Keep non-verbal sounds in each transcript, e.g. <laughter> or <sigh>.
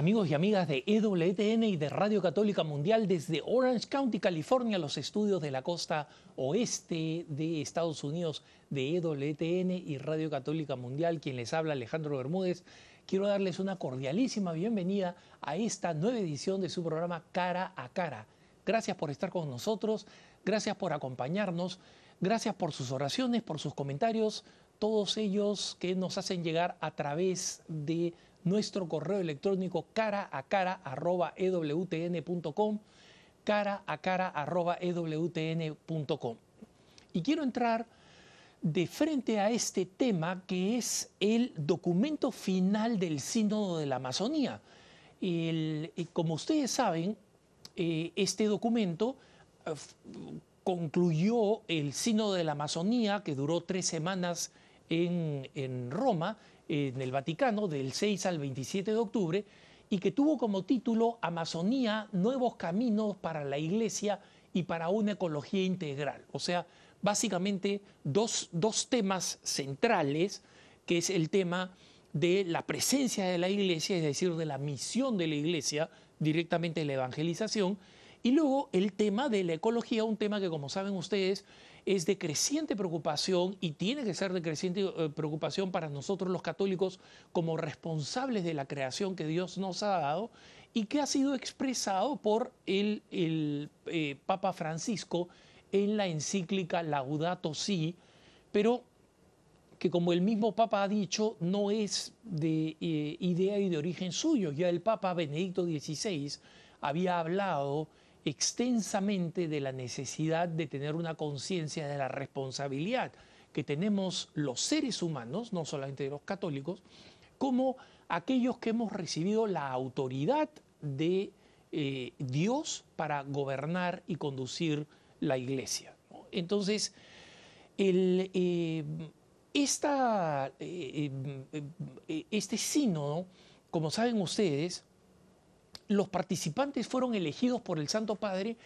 Amigos y amigas de EWTN y de Radio Católica Mundial desde Orange County, California, los estudios de la costa oeste de Estados Unidos de EWTN y Radio Católica Mundial, quien les habla Alejandro Bermúdez, quiero darles una cordialísima bienvenida a esta nueva edición de su programa Cara a Cara. Gracias por estar con nosotros, gracias por acompañarnos, gracias por sus oraciones, por sus comentarios, todos ellos que nos hacen llegar a través de nuestro correo electrónico cara a cara arroba ewtn.com, cara a cara arroba ewtn.com. Y quiero entrar de frente a este tema que es el documento final del Sínodo de la Amazonía. como ustedes saben, eh, este documento eh, concluyó el Sínodo de la Amazonía, que duró tres semanas en, en Roma, en el Vaticano del 6 al 27 de octubre y que tuvo como título Amazonía, nuevos caminos para la Iglesia y para una ecología integral. O sea, básicamente dos, dos temas centrales, que es el tema de la presencia de la Iglesia, es decir, de la misión de la Iglesia, directamente la evangelización, y luego el tema de la ecología, un tema que como saben ustedes es de creciente preocupación y tiene que ser de creciente eh, preocupación para nosotros los católicos como responsables de la creación que Dios nos ha dado y que ha sido expresado por el, eh, Papa Francisco en la encíclica Laudato Si, pero que como el mismo Papa ha dicho, no es de eh, idea y de origen suyo. Ya el Papa Benedicto XVI había hablado extensamente de la necesidad de tener una conciencia de la responsabilidad que tenemos los seres humanos, no solamente los católicos, como aquellos que hemos recibido la autoridad de eh, Dios para gobernar y conducir la iglesia. Entonces, eh, eh, este sínodo, como saben ustedes, los participantes fueron elegidos por el Santo Padre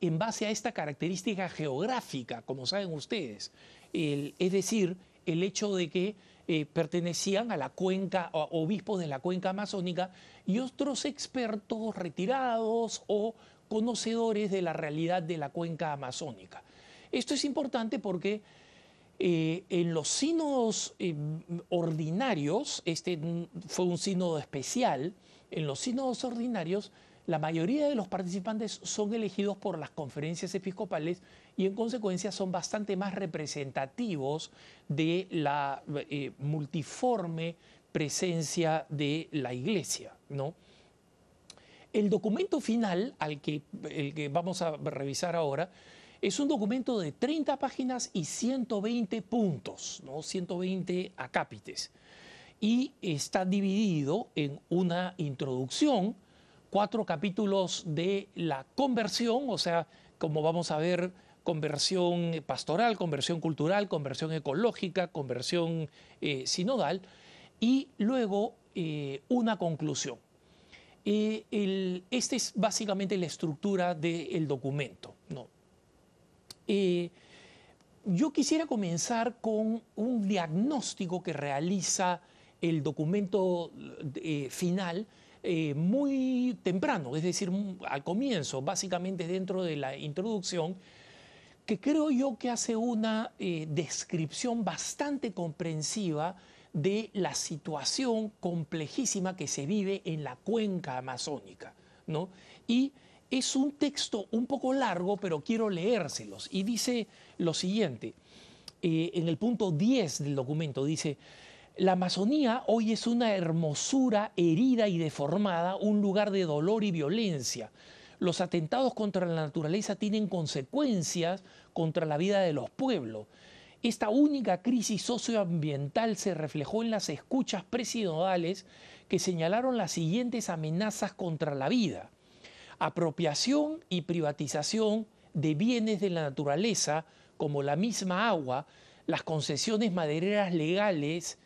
en base a esta característica geográfica, como saben ustedes. es decir, el hecho de que eh, pertenecían a la cuenca, obispos de la cuenca amazónica y otros expertos retirados o conocedores de la realidad de la cuenca amazónica. Esto es importante porque eh, en los sínodos eh, ordinarios, este fue un sínodo especial, en los sínodos ordinarios, la mayoría de los participantes son elegidos por las conferencias episcopales y en consecuencia son bastante más representativos de la eh, multiforme presencia de la Iglesia. ¿no? El documento final, al que, el que vamos a revisar ahora, es un documento de 30 páginas y 120 puntos, ¿no? 120 acápites y está dividido en una introducción, cuatro capítulos de la conversión, o sea, como vamos a ver, conversión pastoral, conversión cultural, conversión ecológica, conversión eh, sinodal, y luego eh, una conclusión. Eh, esta es básicamente la estructura del documento. ¿no? yo quisiera comenzar con un diagnóstico que realiza el documento eh, final eh, muy temprano, es decir, al comienzo, básicamente dentro de la introducción, que creo yo que hace una eh, descripción bastante comprensiva de la situación complejísima que se vive en la cuenca amazónica. ¿no? Y es un texto un poco largo, pero quiero leérselos. Y dice lo siguiente, en el punto 10 del documento, dice, la Amazonía hoy es una hermosura herida y deformada, un lugar de dolor y violencia. Los atentados contra la naturaleza tienen consecuencias contra la vida de los pueblos. Esta única crisis socioambiental se reflejó en las escuchas presidentales que señalaron las siguientes amenazas contra la vida. Apropiación y privatización de bienes de la naturaleza, como la misma agua, las concesiones madereras legales,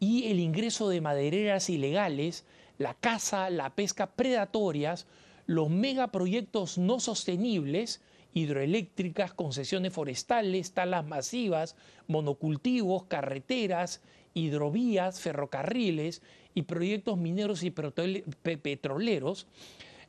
y el ingreso de madereras ilegales, la caza, la pesca predatorias, los megaproyectos no sostenibles, hidroeléctricas, concesiones forestales, talas masivas, monocultivos, carreteras hidrovías, ferrocarriles y proyectos mineros y petroleros,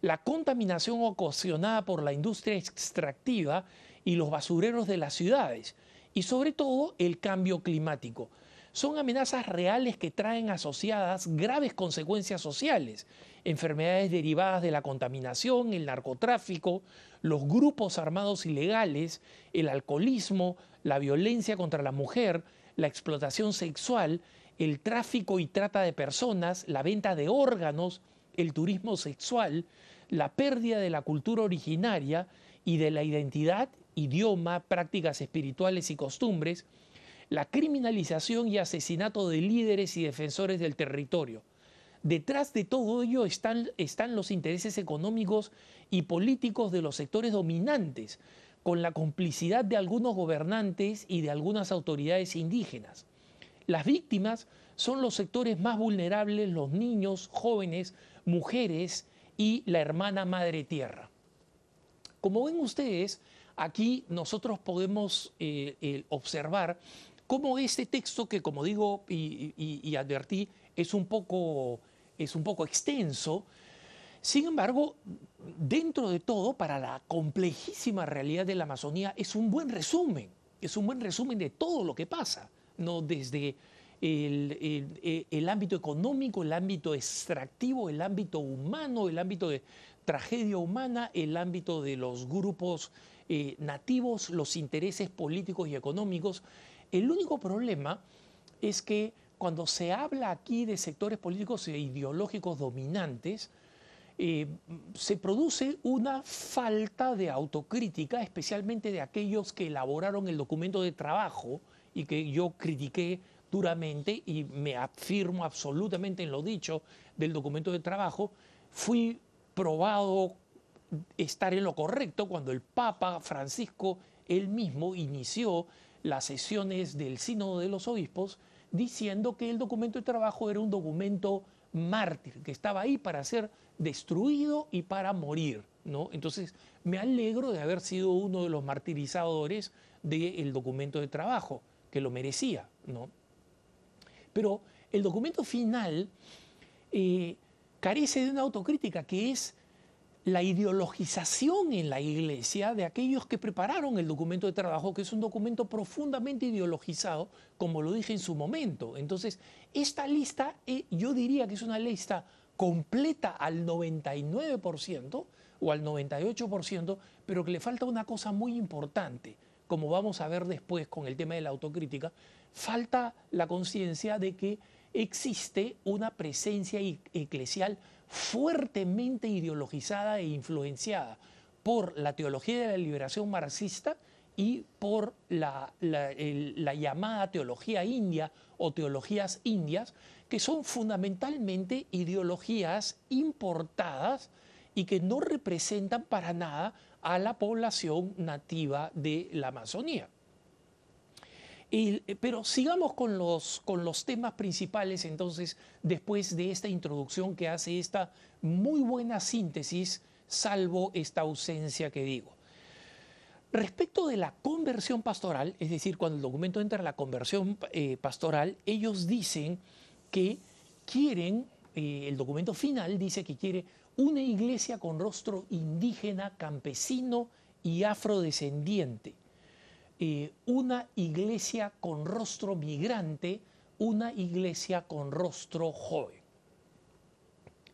la contaminación ocasionada por la industria extractiva y los basureros de las ciudades, y sobre todo el cambio climático. Son amenazas reales que traen asociadas graves consecuencias sociales, enfermedades derivadas de la contaminación, el narcotráfico, los grupos armados ilegales, el alcoholismo, la violencia contra la mujer, la explotación sexual, el tráfico y trata de personas, la venta de órganos, el turismo sexual, la pérdida de la cultura originaria y de la identidad, idioma, prácticas espirituales y costumbres, la criminalización y asesinato de líderes y defensores del territorio. Detrás de todo ello están, están los intereses económicos y políticos de los sectores dominantes, con la complicidad de algunos gobernantes y de algunas autoridades indígenas. Las víctimas son los sectores más vulnerables, los niños, jóvenes, mujeres y la hermana madre tierra. Como ven ustedes, aquí nosotros podemos eh, eh, observar cómo este texto, que como digo y, advertí, es un, poco, es un poco extenso, sin embargo, dentro de todo, para la complejísima realidad de la Amazonía, es un buen resumen, es un buen resumen de todo lo que pasa, ¿no? desde el, ámbito económico, el ámbito extractivo, el ámbito humano, el ámbito de tragedia humana, el ámbito de los grupos eh, nativos, los intereses políticos y económicos. El único problema es que cuando se habla aquí de sectores políticos e ideológicos dominantes, eh, se produce una falta de autocrítica, especialmente de aquellos que elaboraron el documento de trabajo y que yo critiqué duramente y me afirmo absolutamente en lo dicho del documento de trabajo, fui probado estar en lo correcto cuando el Papa Francisco él mismo inició las sesiones del Sínodo de los Obispos diciendo que el documento de trabajo era un documento mártir, que estaba ahí para ser destruido y para morir. ¿no? Entonces, me alegro de haber sido uno de los martirizadores del documento de trabajo, que lo merecía. ¿no? Pero el documento final eh, carece de una autocrítica que es la ideologización en la iglesia de aquellos que prepararon el documento de trabajo, que es un documento profundamente ideologizado, como lo dije en su momento. Entonces, esta lista, eh, yo diría que es una lista completa al 99% o al 98%, pero que le falta una cosa muy importante, como vamos a ver después con el tema de la autocrítica, falta la conciencia de que existe una presencia e-, eclesial fuertemente ideologizada e influenciada por la teología de la liberación marxista y por la, llamada teología india o teologías indias, que son fundamentalmente ideologías importadas y que no representan para nada a la población nativa de la Amazonía. Eh, pero sigamos con los, con los temas principales entonces, después de esta introducción que hace esta muy buena síntesis, salvo esta ausencia que digo. Respecto de la conversión pastoral, es decir, cuando el documento entra en la conversión eh, pastoral, ellos dicen que quieren, eh, el documento final dice que quiere una iglesia con rostro indígena, campesino y afrodescendiente eh, una iglesia con rostro migrante, una iglesia con rostro joven.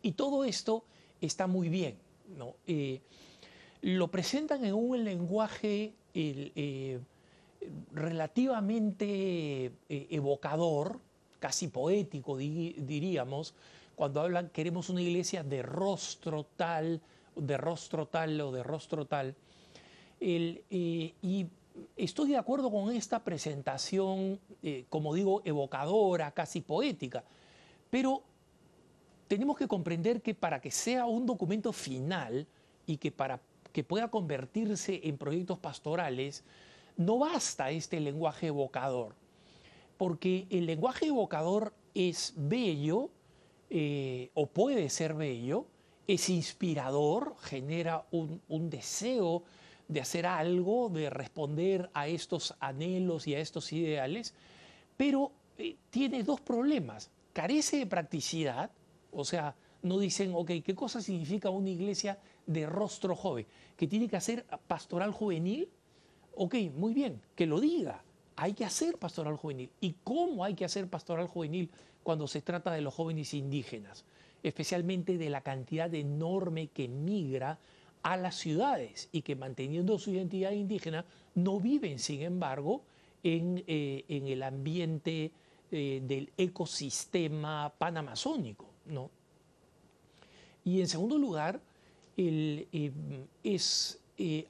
Y todo esto está muy bien. ¿no? Eh, lo presentan en un lenguaje eh, relativamente evocador, casi poético diríamos, cuando hablan queremos una iglesia de rostro tal, de rostro tal o de rostro tal. y estoy de acuerdo con esta presentación, eh, como digo, evocadora, casi poética, pero tenemos que comprender que para que sea un documento final y que para que pueda convertirse en proyectos pastorales, no basta este lenguaje evocador, porque el lenguaje evocador es bello eh, o puede ser bello, es inspirador, genera un deseo de hacer algo, de responder a estos anhelos y a estos ideales, pero eh, tiene dos problemas. Carece de practicidad, o sea, no dicen, ok, ¿qué cosa significa una iglesia de rostro joven? ¿Que tiene que hacer pastoral juvenil? Ok, muy bien, que lo diga. Hay que hacer pastoral juvenil. ¿Y cómo hay que hacer pastoral juvenil cuando se trata de los jóvenes indígenas? Especialmente de la cantidad enorme que migra a las ciudades y que manteniendo su identidad indígena no viven, sin embargo, en, eh, el ambiente eh, del ecosistema panamazónico. ¿no? Y en segundo lugar, eh, es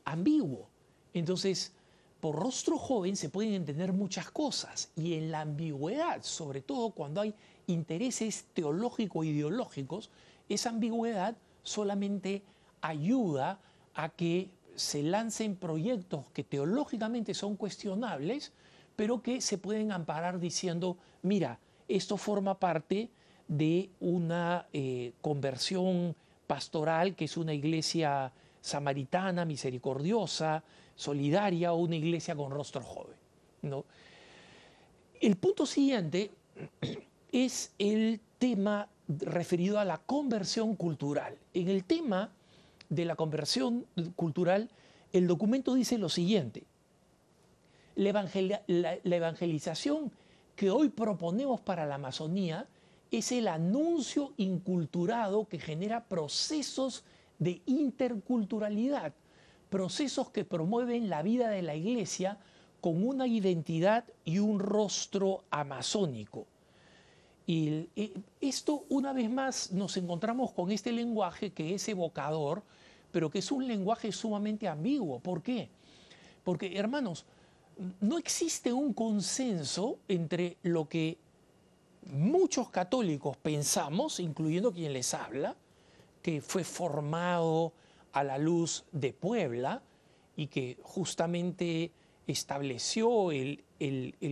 ambiguo. Entonces, por rostro joven se pueden entender muchas cosas y en la ambigüedad, sobre todo cuando hay intereses teológico-ideológicos, esa ambigüedad solamente ayuda a que se lancen proyectos que teológicamente son cuestionables, pero que se pueden amparar diciendo, mira, esto forma parte de una eh, conversión pastoral que es una iglesia samaritana, misericordiosa, solidaria o una iglesia con rostro joven. ¿no? El punto siguiente es el tema referido a la conversión cultural. En el tema de la conversión cultural, el documento dice lo siguiente. La, evangelización que hoy proponemos para la Amazonía es el anuncio inculturado que genera procesos de interculturalidad, procesos que promueven la vida de la iglesia con una identidad y un rostro amazónico. Y esto, una vez más, nos encontramos con este lenguaje que es evocador, pero que es un lenguaje sumamente ambiguo. ¿Por qué? Porque, hermanos, no existe un consenso entre lo que muchos católicos pensamos, incluyendo quien les habla, que fue formado a la luz de Puebla y que justamente estableció el,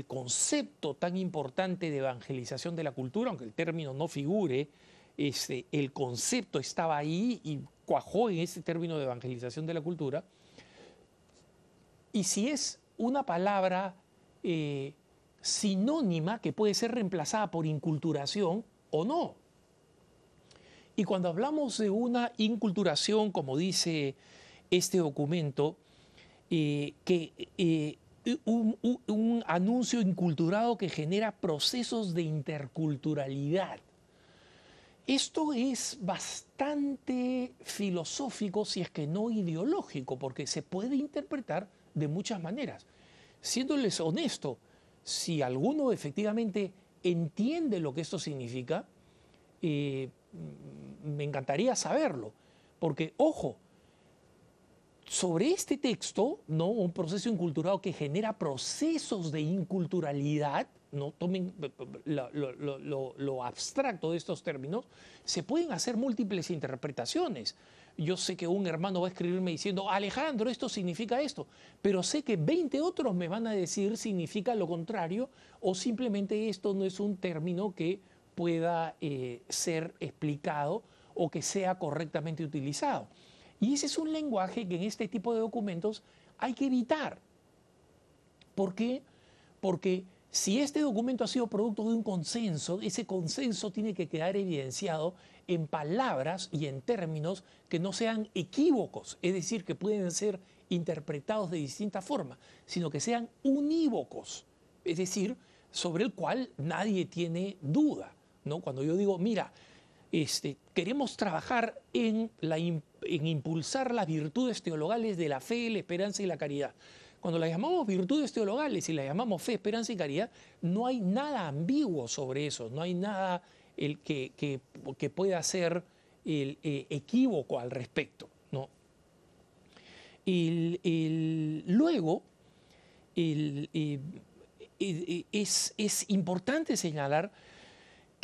concepto tan importante de evangelización de la cultura, aunque el término no figure, este, el concepto estaba ahí y cuajó en ese término de evangelización de la cultura. Y si es una palabra eh, sinónima que puede ser reemplazada por inculturación o no. Y cuando hablamos de una inculturación, como dice este documento, eh, que eh, un, un, anuncio inculturado que genera procesos de interculturalidad. Esto es bastante filosófico, si es que no ideológico, porque se puede interpretar de muchas maneras. Siéndoles honesto, si alguno efectivamente entiende lo que esto significa, eh, me encantaría saberlo. Porque, ojo, sobre este texto, ¿no? un proceso inculturado que genera procesos de inculturalidad, no tomen lo, abstracto de estos términos, se pueden hacer múltiples interpretaciones. Yo sé que un hermano va a escribirme diciendo, Alejandro, esto significa esto, pero sé que 20 otros me van a decir significa lo contrario o simplemente esto no es un término que pueda eh, ser explicado o que sea correctamente utilizado. Y ese es un lenguaje que en este tipo de documentos hay que evitar. ¿Por qué? Porque si este documento ha sido producto de un consenso, ese consenso tiene que quedar evidenciado en palabras y en términos que no sean equívocos, es decir, que pueden ser interpretados de distinta forma, sino que sean unívocos, es decir, sobre el cual nadie tiene duda. ¿no? Cuando yo digo, mira, este, queremos trabajar en, impulsar las virtudes teologales de la fe, la esperanza y la caridad. Cuando la llamamos virtudes teologales y la llamamos fe, esperanza y caridad, no hay nada ambiguo sobre eso, no hay nada el que, que, pueda ser el, eh, equívoco al respecto. luego, eh, es, es, importante señalar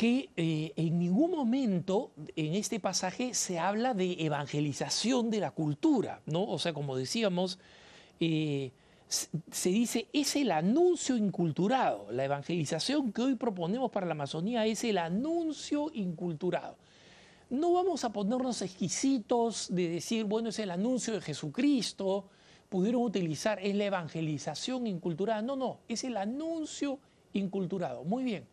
que eh, en ningún momento en este pasaje se habla de evangelización de la cultura, ¿no? O sea, como decíamos, se dice, es el anuncio inculturado. La evangelización que hoy proponemos para la Amazonía es el anuncio inculturado. No vamos a ponernos exquisitos de decir, bueno, es el anuncio de Jesucristo, pudieron utilizar, es la evangelización inculturada. No, no, es el anuncio inculturado. Muy bien.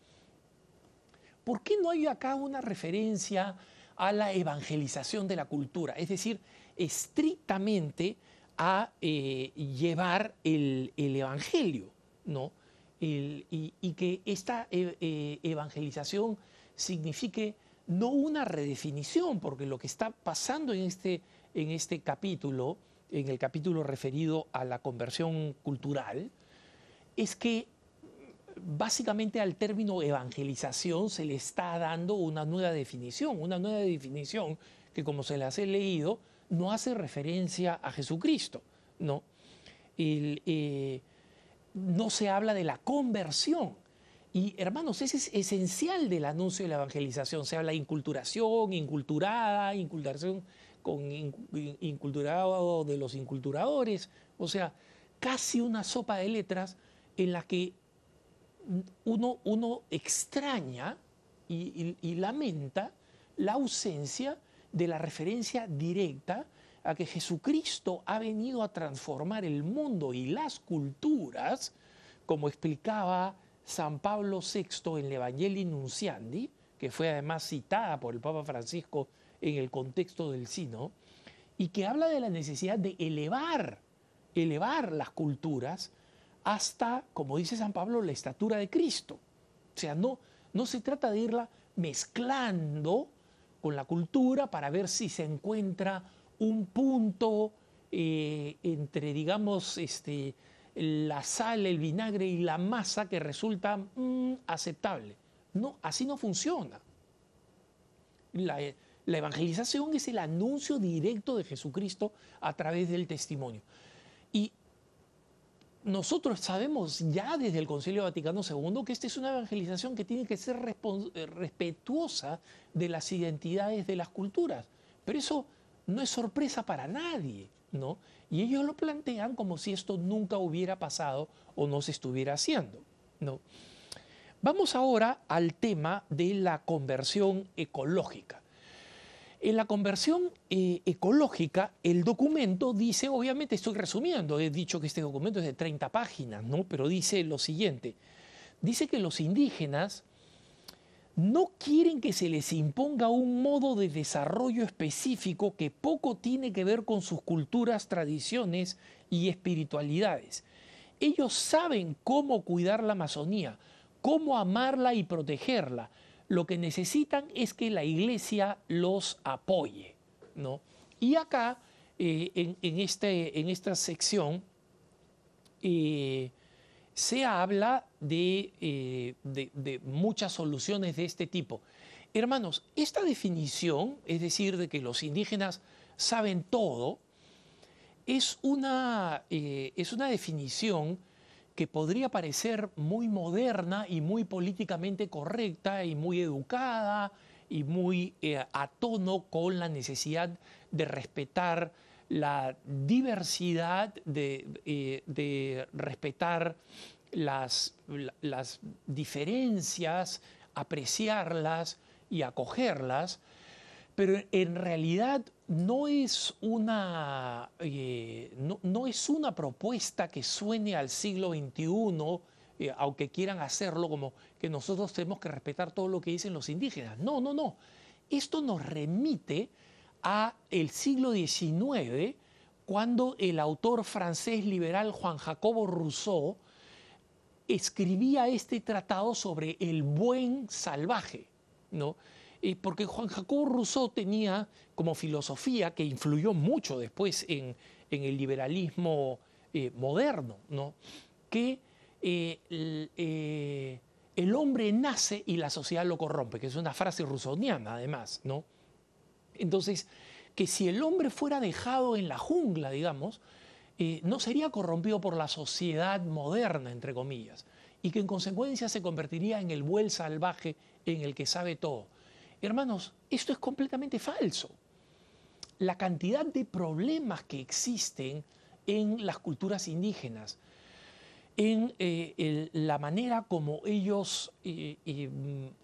¿Por qué no hay acá una referencia a la evangelización de la cultura? Es decir, estrictamente a eh, llevar el, evangelio, ¿no? y, que esta e, e, evangelización signifique no una redefinición, porque lo que está pasando en este, en este capítulo, en el capítulo referido a la conversión cultural, es que básicamente al término evangelización se le está dando una nueva definición, una nueva definición que como se las he leído, no hace referencia a Jesucristo, ¿no? Eh, no se habla de la conversión. Y hermanos, ese es esencial del anuncio de la evangelización. Se habla de inculturación, inculturada, inculturación con inculturado de los inculturadores. O sea, casi una sopa de letras en la que uno, uno extraña y, lamenta la ausencia de la referencia directa a que Jesucristo ha venido a transformar el mundo y las culturas, como explicaba San Pablo VI en el Evangelii Nunciandi, que fue además citada por el Papa Francisco en el contexto del sino, y que habla de la necesidad de elevar, elevar las culturas hasta, como dice San Pablo, la estatura de Cristo. O sea, no, no se trata de irla mezclando con la cultura para ver si se encuentra un punto eh, entre, digamos, este, la sal, el vinagre y la masa que resulta mm, aceptable. No, así no funciona. La, la evangelización es el anuncio directo de Jesucristo a través del testimonio. Y nosotros sabemos ya desde el Concilio Vaticano II que esta es una evangelización que tiene que ser eh, respetuosa de las identidades de las culturas. Pero eso no es sorpresa para nadie, ¿no? Y ellos lo plantean como si esto nunca hubiera pasado o no se estuviera haciendo, ¿no? Vamos ahora al tema de la conversión ecológica. En la conversión eh, ecológica, el documento dice, obviamente estoy resumiendo, he dicho que este documento es de 30 páginas, ¿no? pero dice lo siguiente, dice que los indígenas no quieren que se les imponga un modo de desarrollo específico que poco tiene que ver con sus culturas, tradiciones y espiritualidades. Ellos saben cómo cuidar la Amazonía, cómo amarla y protegerla, lo que necesitan es que la iglesia los apoye. ¿no? Y acá, eh, en, este, en, esta sección, eh, se habla eh, de, de, muchas soluciones de este tipo. Hermanos, esta definición, es decir, de que los indígenas saben todo, es una, es una definición que podría parecer muy moderna y muy políticamente correcta y muy educada y muy eh, a tono con la necesidad de respetar la diversidad, de, eh, respetar las, las diferencias, apreciarlas y acogerlas, pero en realidad no es una, eh, no, es una propuesta que suene al siglo XXI, eh, aunque quieran hacerlo como que nosotros tenemos que respetar todo lo que dicen los indígenas. No, no, no. Esto nos remite a el siglo XIX, cuando el autor francés liberal Juan Jacobo Rousseau escribía este tratado sobre el buen salvaje, ¿no? Porque Juan Jacobo Rousseau tenía como filosofía, que influyó mucho después en, el liberalismo eh, moderno, ¿no? que eh, eh, el, hombre nace y la sociedad lo corrompe, que es una frase rusoniana además. Entonces, que si el hombre fuera dejado en la jungla, digamos, no sería corrompido por la sociedad moderna, entre comillas, y que en consecuencia se convertiría en el buen salvaje en el que sabe todo. Hermanos, esto es completamente falso. La cantidad de problemas que existen en las culturas indígenas, en eh, la manera como ellos eh, eh,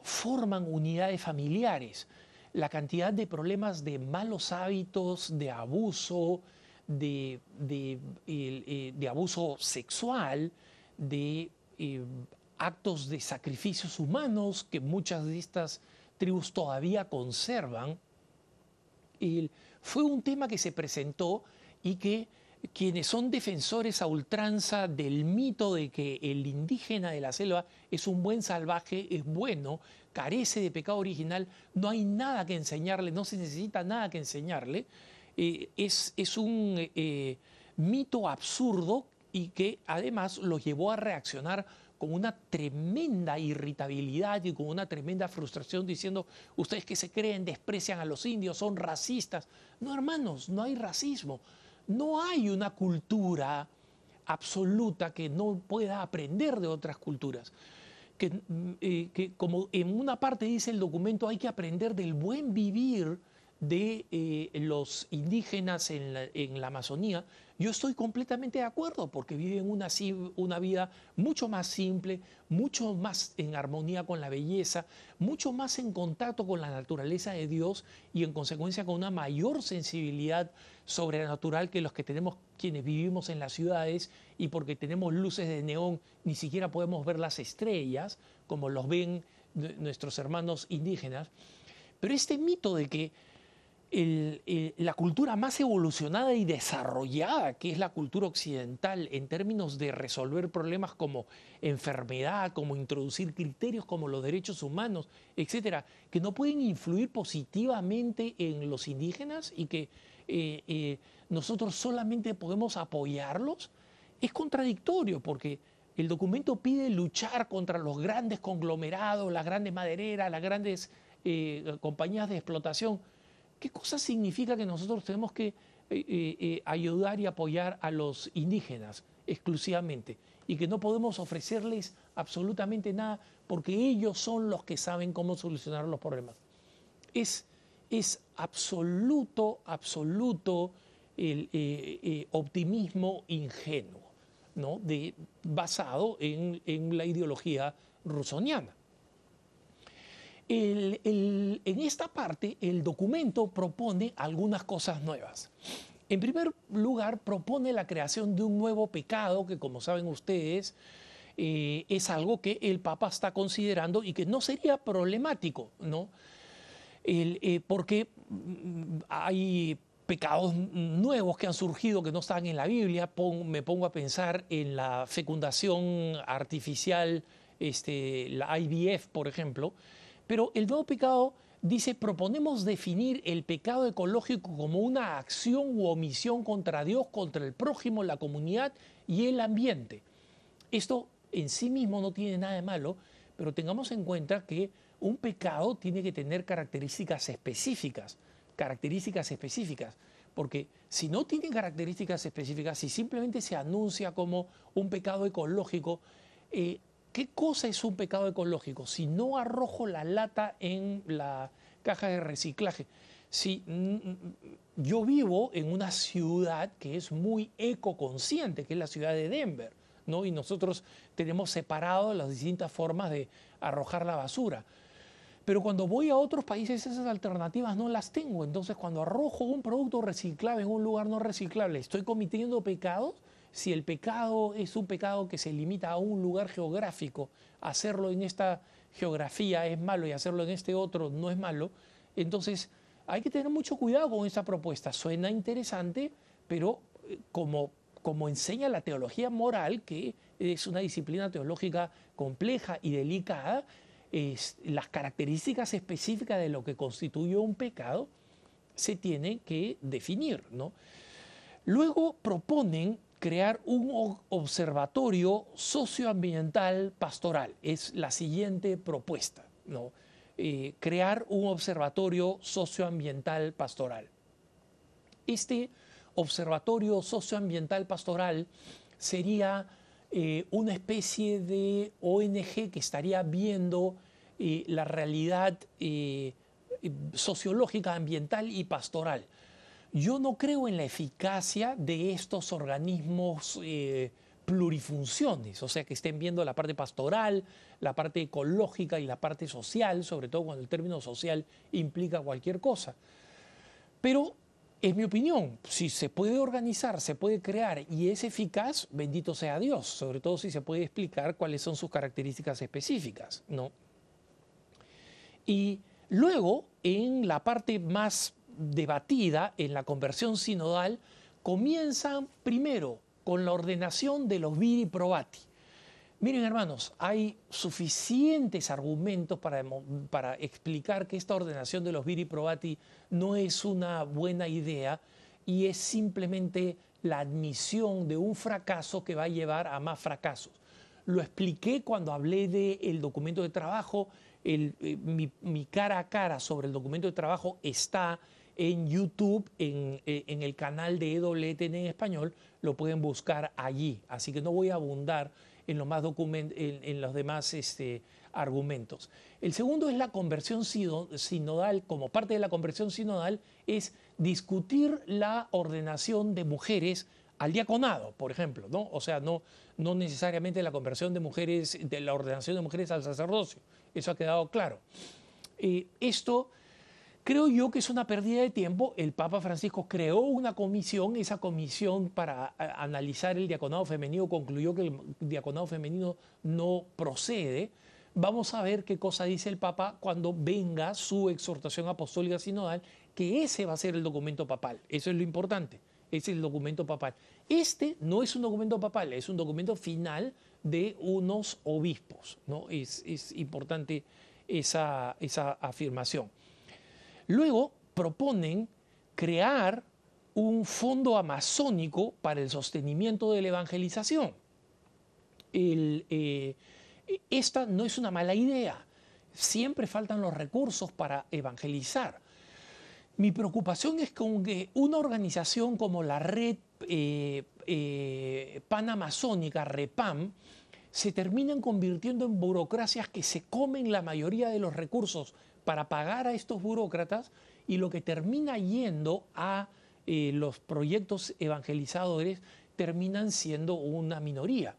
forman unidades familiares, la cantidad de problemas de malos hábitos, de abuso, de, de abuso sexual, de actos de sacrificios humanos que muchas de estas tribus todavía conservan. fue un tema que se presentó y que quienes son defensores a ultranza del mito de que el indígena de la selva es un buen salvaje, es bueno, carece de pecado original, no hay nada que enseñarle, no se necesita nada que enseñarle, eh, es, es, un eh, mito absurdo y que además los llevó a reaccionar con una tremenda irritabilidad y con una tremenda frustración diciendo, ustedes que se creen desprecian a los indios, son racistas. No, hermanos, no hay racismo. No hay una cultura absoluta que no pueda aprender de otras culturas. Que, mm, eh, como en una parte dice el documento, hay que aprender del buen vivir de eh, los indígenas en la, Amazonía, yo estoy completamente de acuerdo porque viven una, una vida mucho más simple, mucho más en armonía con la belleza, mucho más en contacto con la naturaleza de Dios y en consecuencia con una mayor sensibilidad sobrenatural que los que tenemos quienes vivimos en las ciudades y porque tenemos luces de neón ni siquiera podemos ver las estrellas como los ven nuestros hermanos indígenas. Pero este mito de que la cultura más evolucionada y desarrollada, que es la cultura occidental, en términos de resolver problemas como enfermedad, como introducir criterios como los derechos humanos, etcétera, que no pueden influir positivamente en los indígenas y que eh, eh, nosotros solamente podemos apoyarlos, es contradictorio porque el documento pide luchar contra los grandes conglomerados, las grandes madereras, las grandes eh, compañías de explotación ¿Qué cosa significa que nosotros tenemos que eh, eh, eh, ayudar y apoyar a los indígenas exclusivamente y que no podemos ofrecerles absolutamente nada porque ellos son los que saben cómo solucionar los problemas? Es, es absoluto, absoluto el optimismo ingenuo, ¿no? de, basado en, en la ideología rusoniana en esta parte el documento propone algunas cosas nuevas. En primer lugar, propone la creación de un nuevo pecado que, como saben ustedes, eh, es algo que el Papa está considerando y que no sería problemático, ¿no? Eh, porque mm, hay pecados nuevos que han surgido que no están en la Biblia. me pongo a pensar en la fecundación artificial, este, la IVF, por ejemplo, pero el nuevo pecado dice, proponemos definir el pecado ecológico como una acción u omisión contra Dios, contra el prójimo, la comunidad y el ambiente. Esto en sí mismo no tiene nada de malo, pero tengamos en cuenta que un pecado tiene que tener características específicas, características específicas, porque si no tiene características específicas, si simplemente se anuncia como un pecado ecológico, eh, ¿Qué cosa es un pecado ecológico? Si no arrojo la lata en la caja de reciclaje. Si yo vivo en una ciudad que es muy ecoconsciente, que es la ciudad de Denver, ¿no? y nosotros tenemos separado las distintas formas de arrojar la basura. Pero cuando voy a otros países esas alternativas no las tengo. Entonces cuando arrojo un producto reciclable en un lugar no reciclable, ¿estoy cometiendo pecados? Si el pecado es un pecado que se limita a un lugar geográfico, hacerlo en esta geografía es malo y hacerlo en este otro no es malo, entonces hay que tener mucho cuidado con esta propuesta. Suena interesante, pero eh, como, como enseña la teología moral, que es una disciplina teológica compleja y delicada, las características específicas de lo que constituye un pecado se tienen que definir. ¿no? Luego proponen crear un observatorio socioambiental pastoral. Es la siguiente propuesta, ¿no? Eh, crear un observatorio socioambiental pastoral. Este observatorio socioambiental pastoral sería eh, una especie de ONG que estaría viendo eh, la realidad sociológica, ambiental y pastoral yo no creo en la eficacia de estos organismos eh, plurifunciones, o sea, que estén viendo la parte pastoral, la parte ecológica y la parte social, sobre todo cuando el término social implica cualquier cosa. Pero Es mi opinión, si se puede organizar, se puede crear y es eficaz, bendito sea Dios, sobre todo si se puede explicar cuáles son sus características específicas, ¿no? Y luego, en la parte más debatida, en la conversión sinodal, comienzan primero con la ordenación de los viri probati. Miren hermanos, hay suficientes argumentos para, para, explicar que esta ordenación de los viri probati no es una buena idea y es simplemente la admisión de un fracaso que va a llevar a más fracasos. Lo expliqué cuando hablé del documento de trabajo, eh, mi, cara a cara sobre el documento de trabajo está en YouTube, en, eh, en el canal de EWTN en español, lo pueden buscar allí. Así que no voy a abundar en, los, demás este, argumentos. El segundo es la conversión sinodal, como parte de la conversión sinodal, es discutir la ordenación de mujeres al diaconado, por ejemplo, ¿no? O sea, no, necesariamente la conversión de mujeres, la ordenación de mujeres al sacerdocio. Eso ha quedado claro. Eh, esto Creo yo que es una pérdida de tiempo. El Papa Francisco creó una comisión, esa comisión para analizar el diaconado femenino concluyó que el diaconado femenino no procede. Vamos a ver qué cosa dice el Papa cuando venga su exhortación apostólica sinodal, que ese va a ser el documento papal. Eso es lo importante. Ese es el documento papal. Este no es un documento papal, es un documento final de unos obispos. ¿no? Es, es importante esa, esa afirmación. Luego proponen crear un fondo amazónico para el sostenimiento de la evangelización. Eh, esta no es una mala idea. Siempre faltan los recursos para evangelizar. Mi preocupación es con que una organización como la Red eh, eh, Panamazónica, REPAM, se terminan convirtiendo en burocracias que se comen la mayoría de los recursos para pagar a estos burócratas y lo que termina yendo a eh, los proyectos evangelizadores terminan siendo una minoría.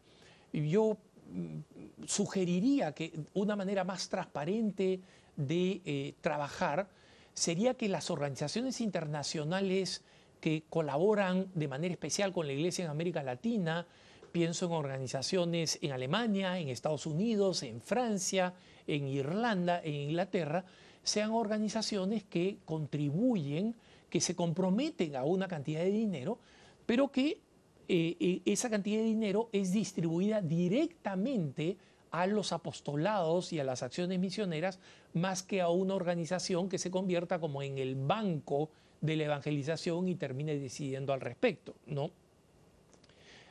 Yo mm, sugeriría que una manera más transparente de eh, trabajar sería que las organizaciones internacionales que colaboran de manera especial con la Iglesia en América Latina, pienso en organizaciones en Alemania, en Estados Unidos, en Francia, en Irlanda, en Inglaterra, sean organizaciones que contribuyen, que se comprometen a una cantidad de dinero, pero que eh, eh, esa cantidad de dinero es distribuida directamente a los apostolados y a las acciones misioneras, más que a una organización que se convierta como en el banco de la evangelización y termine decidiendo al respecto. ¿no?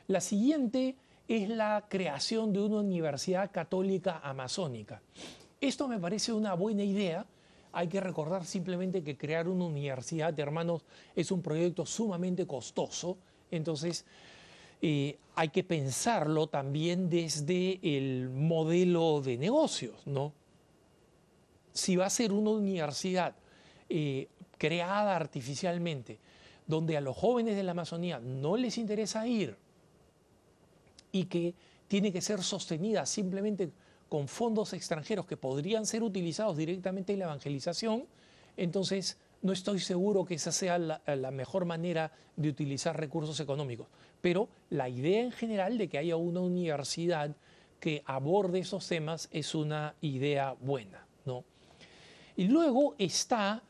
La siguiente es la creación de una universidad católica amazónica. Esto me parece una buena idea. Hay que recordar simplemente que crear una universidad, de hermanos, es un proyecto sumamente costoso. Entonces, eh, hay que pensarlo también desde el modelo de negocios, ¿no? Si va a ser una universidad eh, creada artificialmente, donde a los jóvenes de la Amazonía no les interesa ir y que tiene que ser sostenida simplemente con fondos extranjeros que podrían ser utilizados directamente en la evangelización, entonces no estoy seguro que esa sea la, mejor manera de utilizar recursos económicos. Pero la idea en general de que haya una universidad que aborde esos temas es una idea buena. ¿no? Y luego está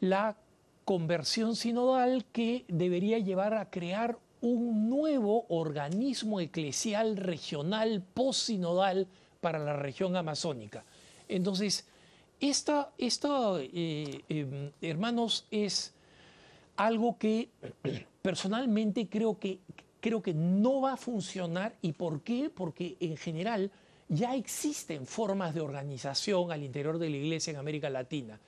la conversión sinodal que debería llevar a crear un nuevo organismo eclesial regional post-sinodal para la región amazónica. Entonces, esta, eh, em, hermanos, es algo que <clears throat> personalmente creo que, creo que no va a funcionar. ¿Y por qué? Porque en general ya existen formas de organización al interior de la iglesia en América Latina.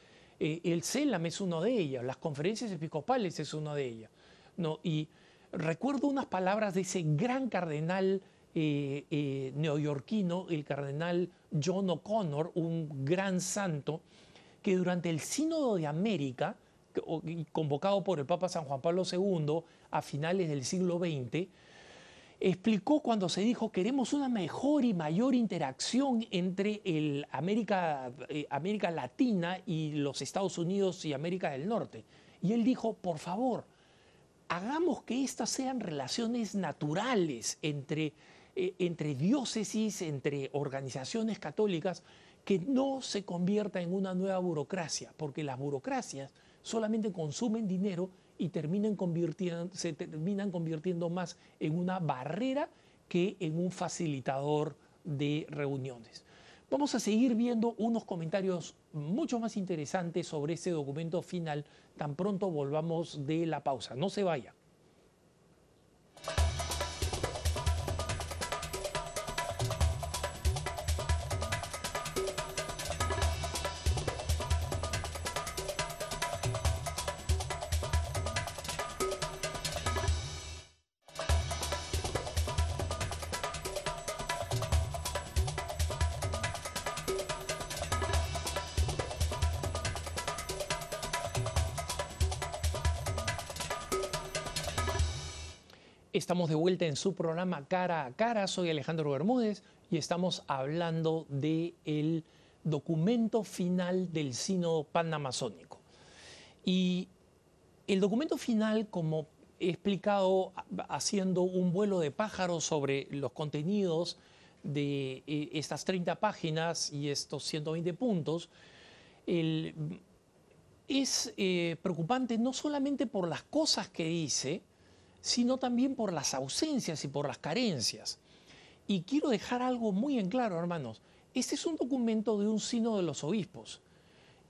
Eh, el CELAM es uno de ellas, las conferencias episcopales es uno de ellas. ¿no? Y recuerdo unas palabras de ese gran cardenal eh, eh, neoyorquino, el cardenal John O'Connor, un gran santo, que durante el Sínodo de América, convocado por el Papa San Juan Pablo II a finales del siglo XX, explicó cuando se dijo queremos una mejor y mayor interacción entre América, eh, América Latina y los Estados Unidos y América del Norte. Y él dijo, por favor, hagamos que estas sean relaciones naturales entre, eh, entre diócesis, entre organizaciones católicas, que no se convierta en una nueva burocracia, porque las burocracias solamente consumen dinero y terminan se terminan convirtiendo más en una barrera que en un facilitador de reuniones. Vamos a seguir viendo unos comentarios mucho más interesantes sobre ese documento final tan pronto volvamos de la pausa. No se vaya. Estamos de vuelta en su programa Cara a Cara. Soy Alejandro Bermúdez y estamos hablando del el documento final del Sínodo Panamazónico. Y el documento final, como he explicado haciendo un vuelo de pájaros sobre los contenidos de eh, estas 30 páginas y estos 120 puntos, es eh, preocupante no solamente por las cosas que dice, sino también por las ausencias y por las carencias. Y quiero dejar algo muy en claro, hermanos. Este es un documento de un sino de los obispos.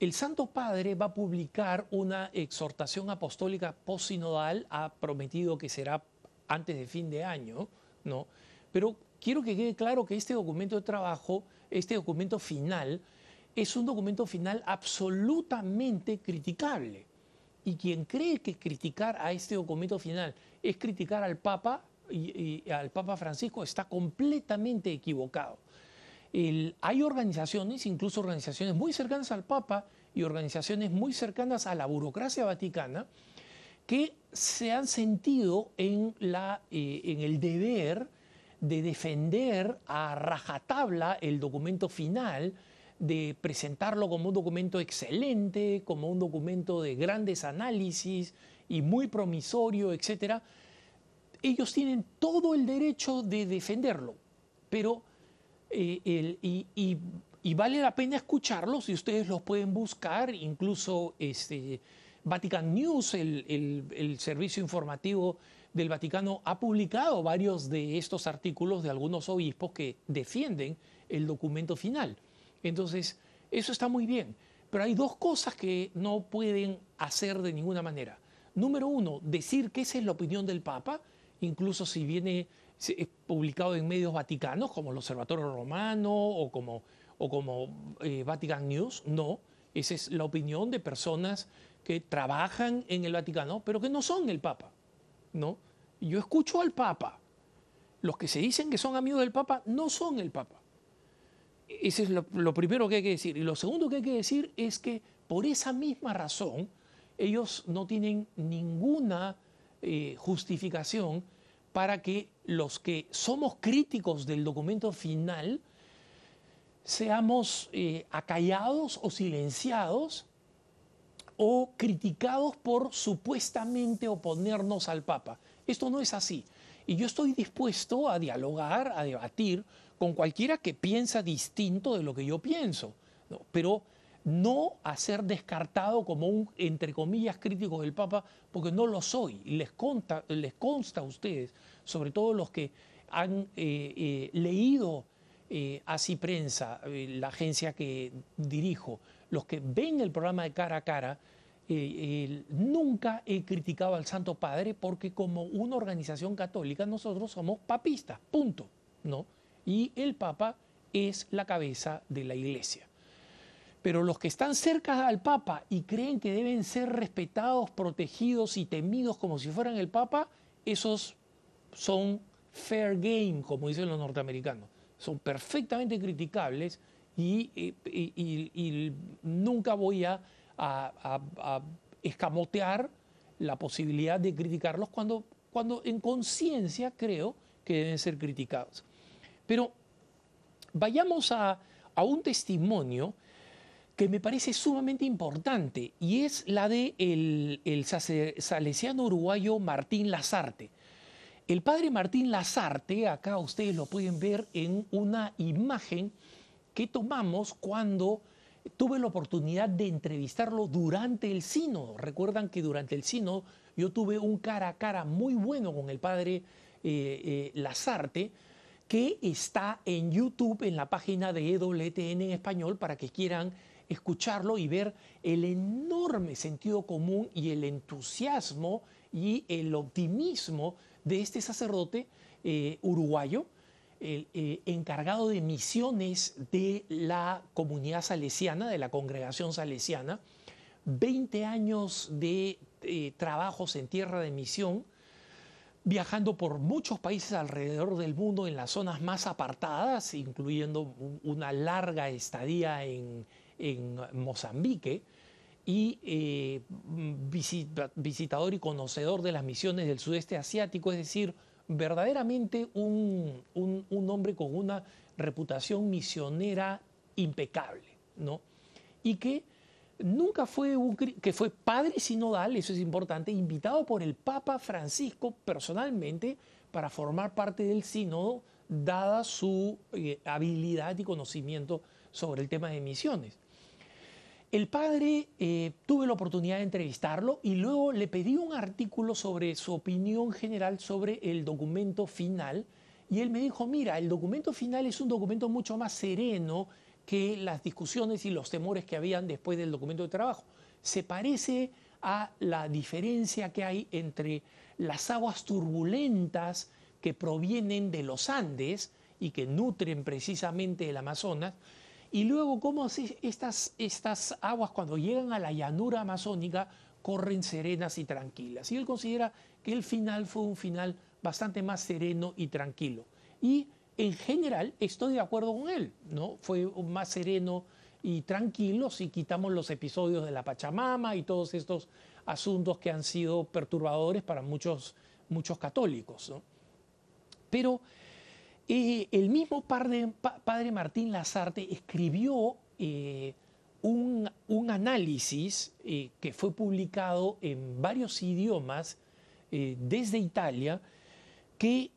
El Santo Padre va a publicar una exhortación apostólica posinodal, ha prometido que será antes de fin de año, ¿no? Pero quiero que quede claro que este documento de trabajo, este documento final, es un documento final absolutamente criticable. Y quien cree que criticar a este documento final es criticar al Papa y, al Papa Francisco está completamente equivocado. hay organizaciones, incluso organizaciones muy cercanas al Papa y organizaciones muy cercanas a la burocracia vaticana, que se han sentido en, la, eh, en el deber de defender a rajatabla el documento final, de presentarlo como un documento excelente, como un documento de grandes análisis, y muy promisorio, etcétera, ellos tienen todo el derecho de defenderlo, pero eh, y, vale la pena escucharlos y ustedes los pueden buscar, incluso este, Vatican News, el, servicio informativo del Vaticano, ha publicado varios de estos artículos de algunos obispos que defienden el documento final. Entonces, eso está muy bien, pero hay dos cosas que no pueden hacer de ninguna manera. Número uno, decir que esa es la opinión del Papa, incluso si viene publicado en medios vaticanos como el Observatorio Romano o como, eh, Vatican News. No, esa es la opinión de personas que trabajan en el Vaticano, pero que no son el Papa. ¿no? Yo escucho al Papa. Los que se dicen que son amigos del Papa no son el Papa. Ese es lo primero que hay que decir. Y lo segundo que hay que decir es que por esa misma razón, ellos no tienen ninguna eh, justificación para que los que somos críticos del documento final seamos eh, acallados o silenciados o criticados por supuestamente oponernos al Papa. Esto no es así. Y yo estoy dispuesto a dialogar, a debatir con cualquiera que piensa distinto de lo que yo pienso. Pero no a ser descartado como un, entre comillas, crítico del Papa, porque no lo soy. Les, les consta a ustedes, sobre todo los que han eh, eh, leído eh, así prensa, la agencia que dirijo, los que ven el programa de cara a cara, nunca he criticado al Santo Padre porque como una organización católica nosotros somos papistas, punto, ¿no? Y el Papa es la cabeza de la Iglesia. Pero los que están cerca al Papa y creen que deben ser respetados, protegidos y temidos como si fueran el Papa, esos son fair game, como dicen los norteamericanos. Son perfectamente criticables y, nunca voy a, escamotear la posibilidad de criticarlos cuando, cuando en conciencia creo que deben ser criticados. Pero vayamos a, a un testimonio que me parece sumamente importante y es la de el, el salesiano uruguayo Martín Lazarte. El padre Martín Lazarte, acá ustedes lo pueden ver en una imagen que tomamos cuando tuve la oportunidad de entrevistarlo durante el sínodo. Recuerdan que durante el sínodo yo tuve un cara a cara muy bueno con el padre eh, eh, Lazarte, que está en YouTube, en la página de EWTN en español, para que quieran escucharlo y ver el enorme sentido común y el entusiasmo y el optimismo de este sacerdote eh, uruguayo, eh, encargado de misiones de la comunidad salesiana, de la congregación salesiana, 20 años de eh, trabajos en tierra de misión, viajando por muchos países alrededor del mundo en las zonas más apartadas, incluyendo una larga estadía en, Mozambique, y eh, visitador y conocedor de las misiones del sudeste asiático, es decir, verdaderamente un, hombre con una reputación misionera impecable, ¿no? Y que nunca fue un que fue padre sinodal, eso es importante, invitado por el Papa Francisco personalmente para formar parte del sínodo, dada su eh, habilidad y conocimiento sobre el tema de misiones. El padre eh, tuve la oportunidad de entrevistarlo y luego le pedí un artículo sobre su opinión general sobre el documento final y él me dijo, mira, el documento final es un documento mucho más sereno que las discusiones y los temores que habían después del documento de trabajo. Se parece a la diferencia que hay entre las aguas turbulentas que provienen de los Andes y que nutren precisamente el Amazonas, y luego cómo estas, estas aguas cuando llegan a la llanura amazónica corren serenas y tranquilas. Y él considera que el final fue un final bastante más sereno y tranquilo. Y en general estoy de acuerdo con él, ¿no? Fue más sereno y tranquilo si quitamos los episodios de la Pachamama y todos estos asuntos que han sido perturbadores para muchos, muchos católicos. Pero el mismo padre, Martín Lazarte escribió eh, un, análisis eh, que fue publicado en varios idiomas eh, desde Italia que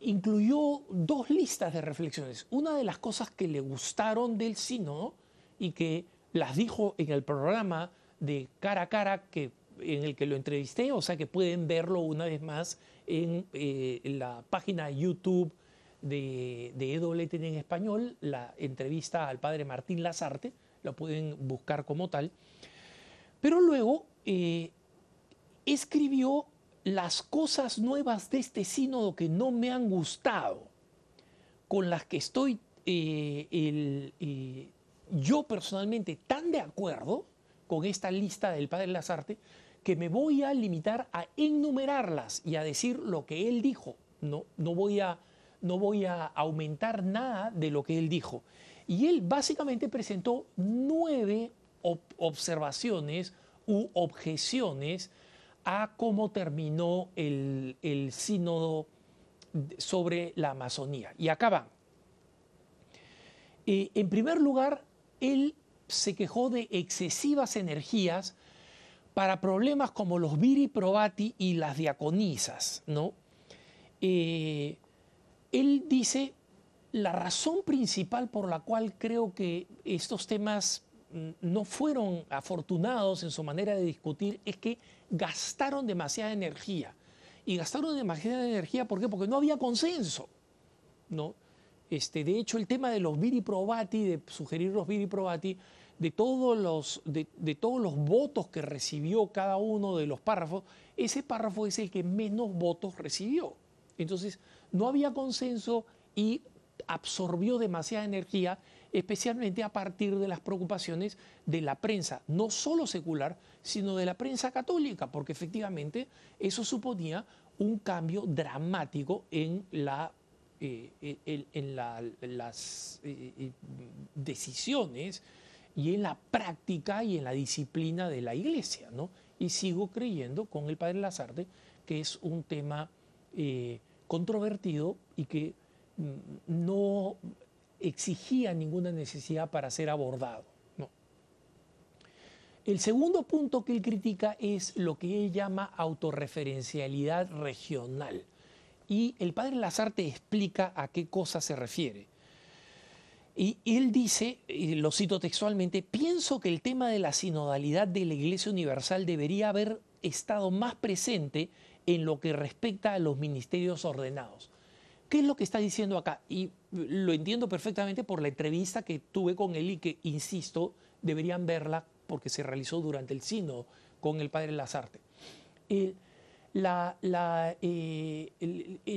incluyó dos listas de reflexiones. Una de las cosas que le gustaron del sínodo y que las dijo en el programa de cara a cara que, en el que lo entrevisté, o sea que pueden verlo una vez más eh, en la página YouTube de, de EWTN en español, la entrevista al padre Martín Lazarte, lo pueden buscar como tal. Pero luego eh, escribió las cosas nuevas de este sínodo que no me han gustado, con las que estoy eh, yo personalmente tan de acuerdo con esta lista del padre Lazarte, que me voy a limitar a enumerarlas y a decir lo que él dijo. No, no, voy, a, no voy a aumentar nada de lo que él dijo. Y él básicamente presentó nueve observaciones u objeciones a cómo terminó el, sínodo sobre la Amazonía. Y acá van. Eh, en primer lugar, él se quejó de excesivas energías para problemas como los viri probati y las diaconisas. ¿no? Eh, él dice, la razón principal por la cual creo que estos temas mm, no fueron afortunados en su manera de discutir es que gastaron demasiada energía. Y gastaron demasiada energía, ¿por? Porque no había consenso. ¿no? Este, de hecho, el tema de los viri probati, de sugerir los viri probati, de todos, los, de, todos los votos que recibió cada uno de los párrafos, ese párrafo es el que menos votos recibió. Entonces, no había consenso y absorbió demasiada energía, especialmente a partir de las preocupaciones de la prensa, no solo secular, sino de la prensa católica, porque efectivamente eso suponía un cambio dramático en, la, eh, en, las eh, decisiones y en la práctica y en la disciplina de la iglesia. ¿no? Y sigo creyendo con el padre Lazarte que es un tema eh, controvertido y que mm, no exigía ninguna necesidad para ser abordado. El segundo punto que él critica es lo que él llama autorreferencialidad regional. Y el padre Lazarte explica a qué cosa se refiere. Y él dice, y lo cito textualmente, pienso que el tema de la sinodalidad de la Iglesia Universal debería haber estado más presente en lo que respecta a los ministerios ordenados. ¿Qué es lo que está diciendo acá? Y lo entiendo perfectamente por la entrevista que tuve con él y que, insisto, deberían verla porque se realizó durante el sínodo con el padre Lazarte. Eh, en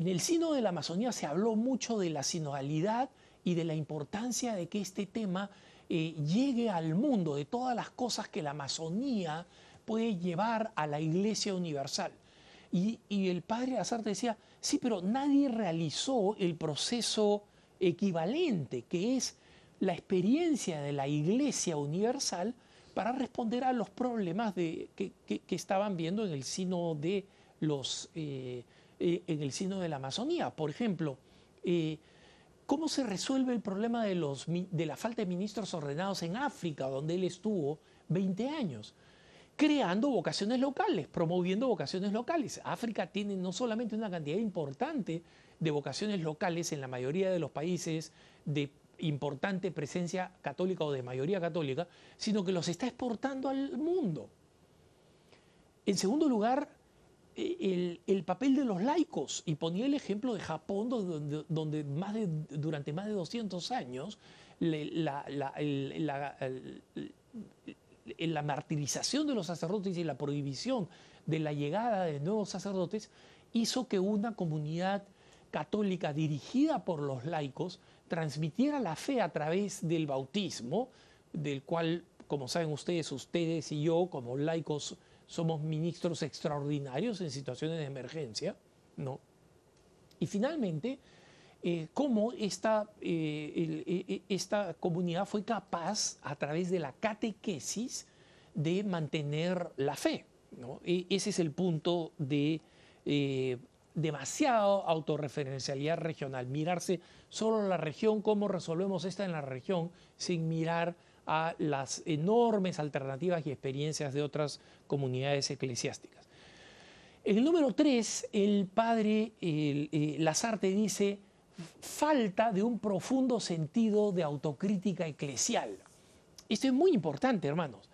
el sínodo de la Amazonía se habló mucho de la sinodalidad y de la importancia de que este tema eh, llegue al mundo, de todas las cosas que la Amazonía puede llevar a la Iglesia Universal. Y, y el padre Lazarte decía, sí, pero nadie realizó el proceso equivalente, que es la experiencia de la Iglesia Universal para responder a los problemas de, que, estaban viendo en el sino de los eh, eh, en el sino de la Amazonía. Por ejemplo, eh, ¿cómo se resuelve el problema de, los, de la falta de ministros ordenados en África, donde él estuvo 20 años? creando vocaciones locales, promoviendo vocaciones locales. África tiene no solamente una cantidad importante de vocaciones locales en la mayoría de los países de importante presencia católica o de mayoría católica, sino que los está exportando al mundo. En segundo lugar, eh, el, papel de los laicos, y ponía el ejemplo de Japón, donde, durante más de 200 años la martirización de los sacerdotes y la prohibición de la llegada de nuevos sacerdotes hizo que una comunidad católica dirigida por los laicos transmitiera la fe a través del bautismo, del cual, como saben ustedes, ustedes y yo, como laicos, somos ministros extraordinarios en situaciones de emergencia, ¿no? Y finalmente, eh, cómo esta, eh, eh, esta comunidad fue capaz, a través de la catequesis, de mantener la fe. ¿no? E, ese es el punto de demasiado autorreferencialidad regional, mirarse solo la región, cómo resolvemos esta en la región, sin mirar a las enormes alternativas y experiencias de otras comunidades eclesiásticas. En el número 3, el padre el, eh, Lazarte dice, falta de un profundo sentido de autocrítica eclesial. Esto es muy importante, hermanos.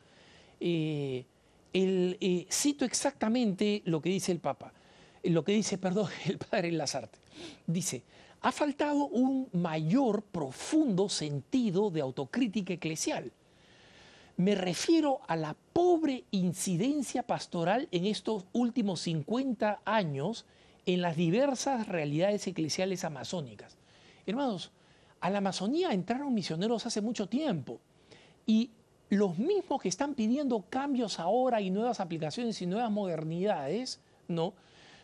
Eh, eh, cito exactamente lo que dice el Papa lo que dice, <laughs> perdón, el padre Lazarte. Dice, ha faltado un mayor, profundo sentido de autocrítica eclesial. Me refiero a la pobre incidencia pastoral en estos últimos 50 años en las diversas realidades eclesiales amazónicas. Hermanos, a la Amazonía entraron misioneros hace mucho tiempo y los mismos que están pidiendo cambios ahora y nuevas aplicaciones y nuevas modernidades, ¿no?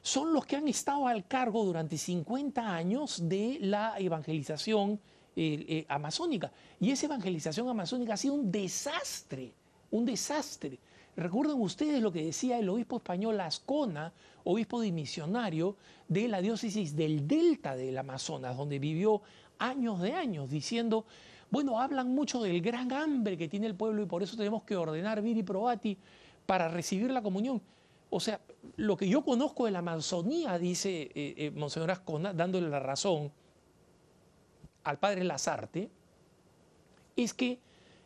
Son los que han estado al cargo durante 50 años de la evangelización eh, eh, amazónica. Y esa evangelización amazónica ha sido un desastre, un desastre. Recuerden ustedes lo que decía el obispo español Ascona, obispo dimisionario de la diócesis del delta del Amazonas, donde vivió años de años, diciendo, bueno, hablan mucho del gran hambre que tiene el pueblo y por eso tenemos que ordenar viri probati para recibir la comunión. O sea, lo que yo conozco de la Amazonía, dice eh, eh, Monseñor Ascona, dándole la razón al padre Lazarte, es que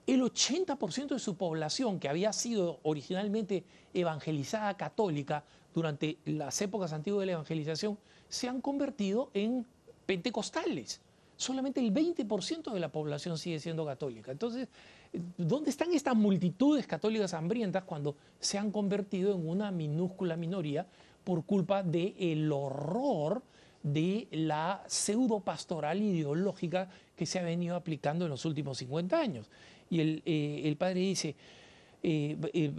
el 80% de su población, que había sido originalmente evangelizada católica durante las épocas antiguas de la evangelización, se han convertido en pentecostales. Solamente el 20% de la población sigue siendo católica. Entonces, ¿Dónde están estas multitudes católicas hambrientas cuando se han convertido en una minúscula minoría por culpa del horror de la pseudo pastoral ideológica que se ha venido aplicando en los últimos 50 años? Y el, eh, padre dice, eh, eh,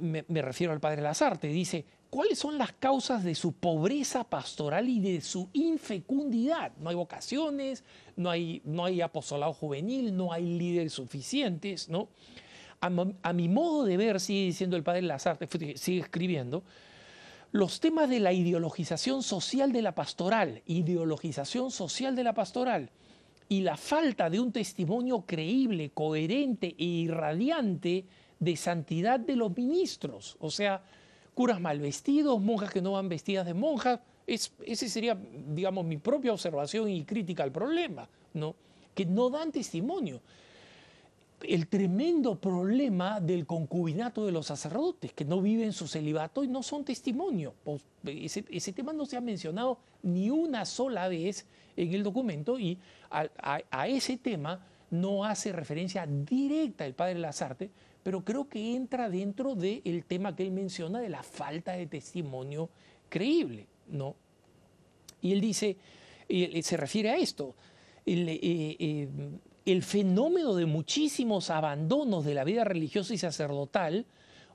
me, me, refiero al padre Lazarte, dice, ¿cuáles son las causas de su pobreza pastoral y de su infecundidad? No hay vocaciones, no hay, no hay apostolado juvenil, no hay líderes suficientes, ¿no? A, mi modo de ver, sigue diciendo el padre Lazarte, sigue escribiendo, los temas de la ideologización social de la pastoral, ideologización social de la pastoral, y la falta de un testimonio creíble, coherente e irradiante de santidad de los ministros. O sea, curas mal vestidos, monjas que no van vestidas de monjas. Es, sería, digamos, mi propia observación y crítica al problema, ¿no? que no dan testimonio el tremendo problema del concubinato de los sacerdotes, que no viven su celibato y no son testimonio. Pues, ese, tema no se ha mencionado ni una sola vez en el documento y a, ese tema no hace referencia directa el padre Lazarte, pero creo que entra dentro del tema que él menciona de la falta de testimonio creíble. ¿no? Y él dice, se refiere a esto. El, eh, eh, el fenómeno de muchísimos abandonos de la vida religiosa y sacerdotal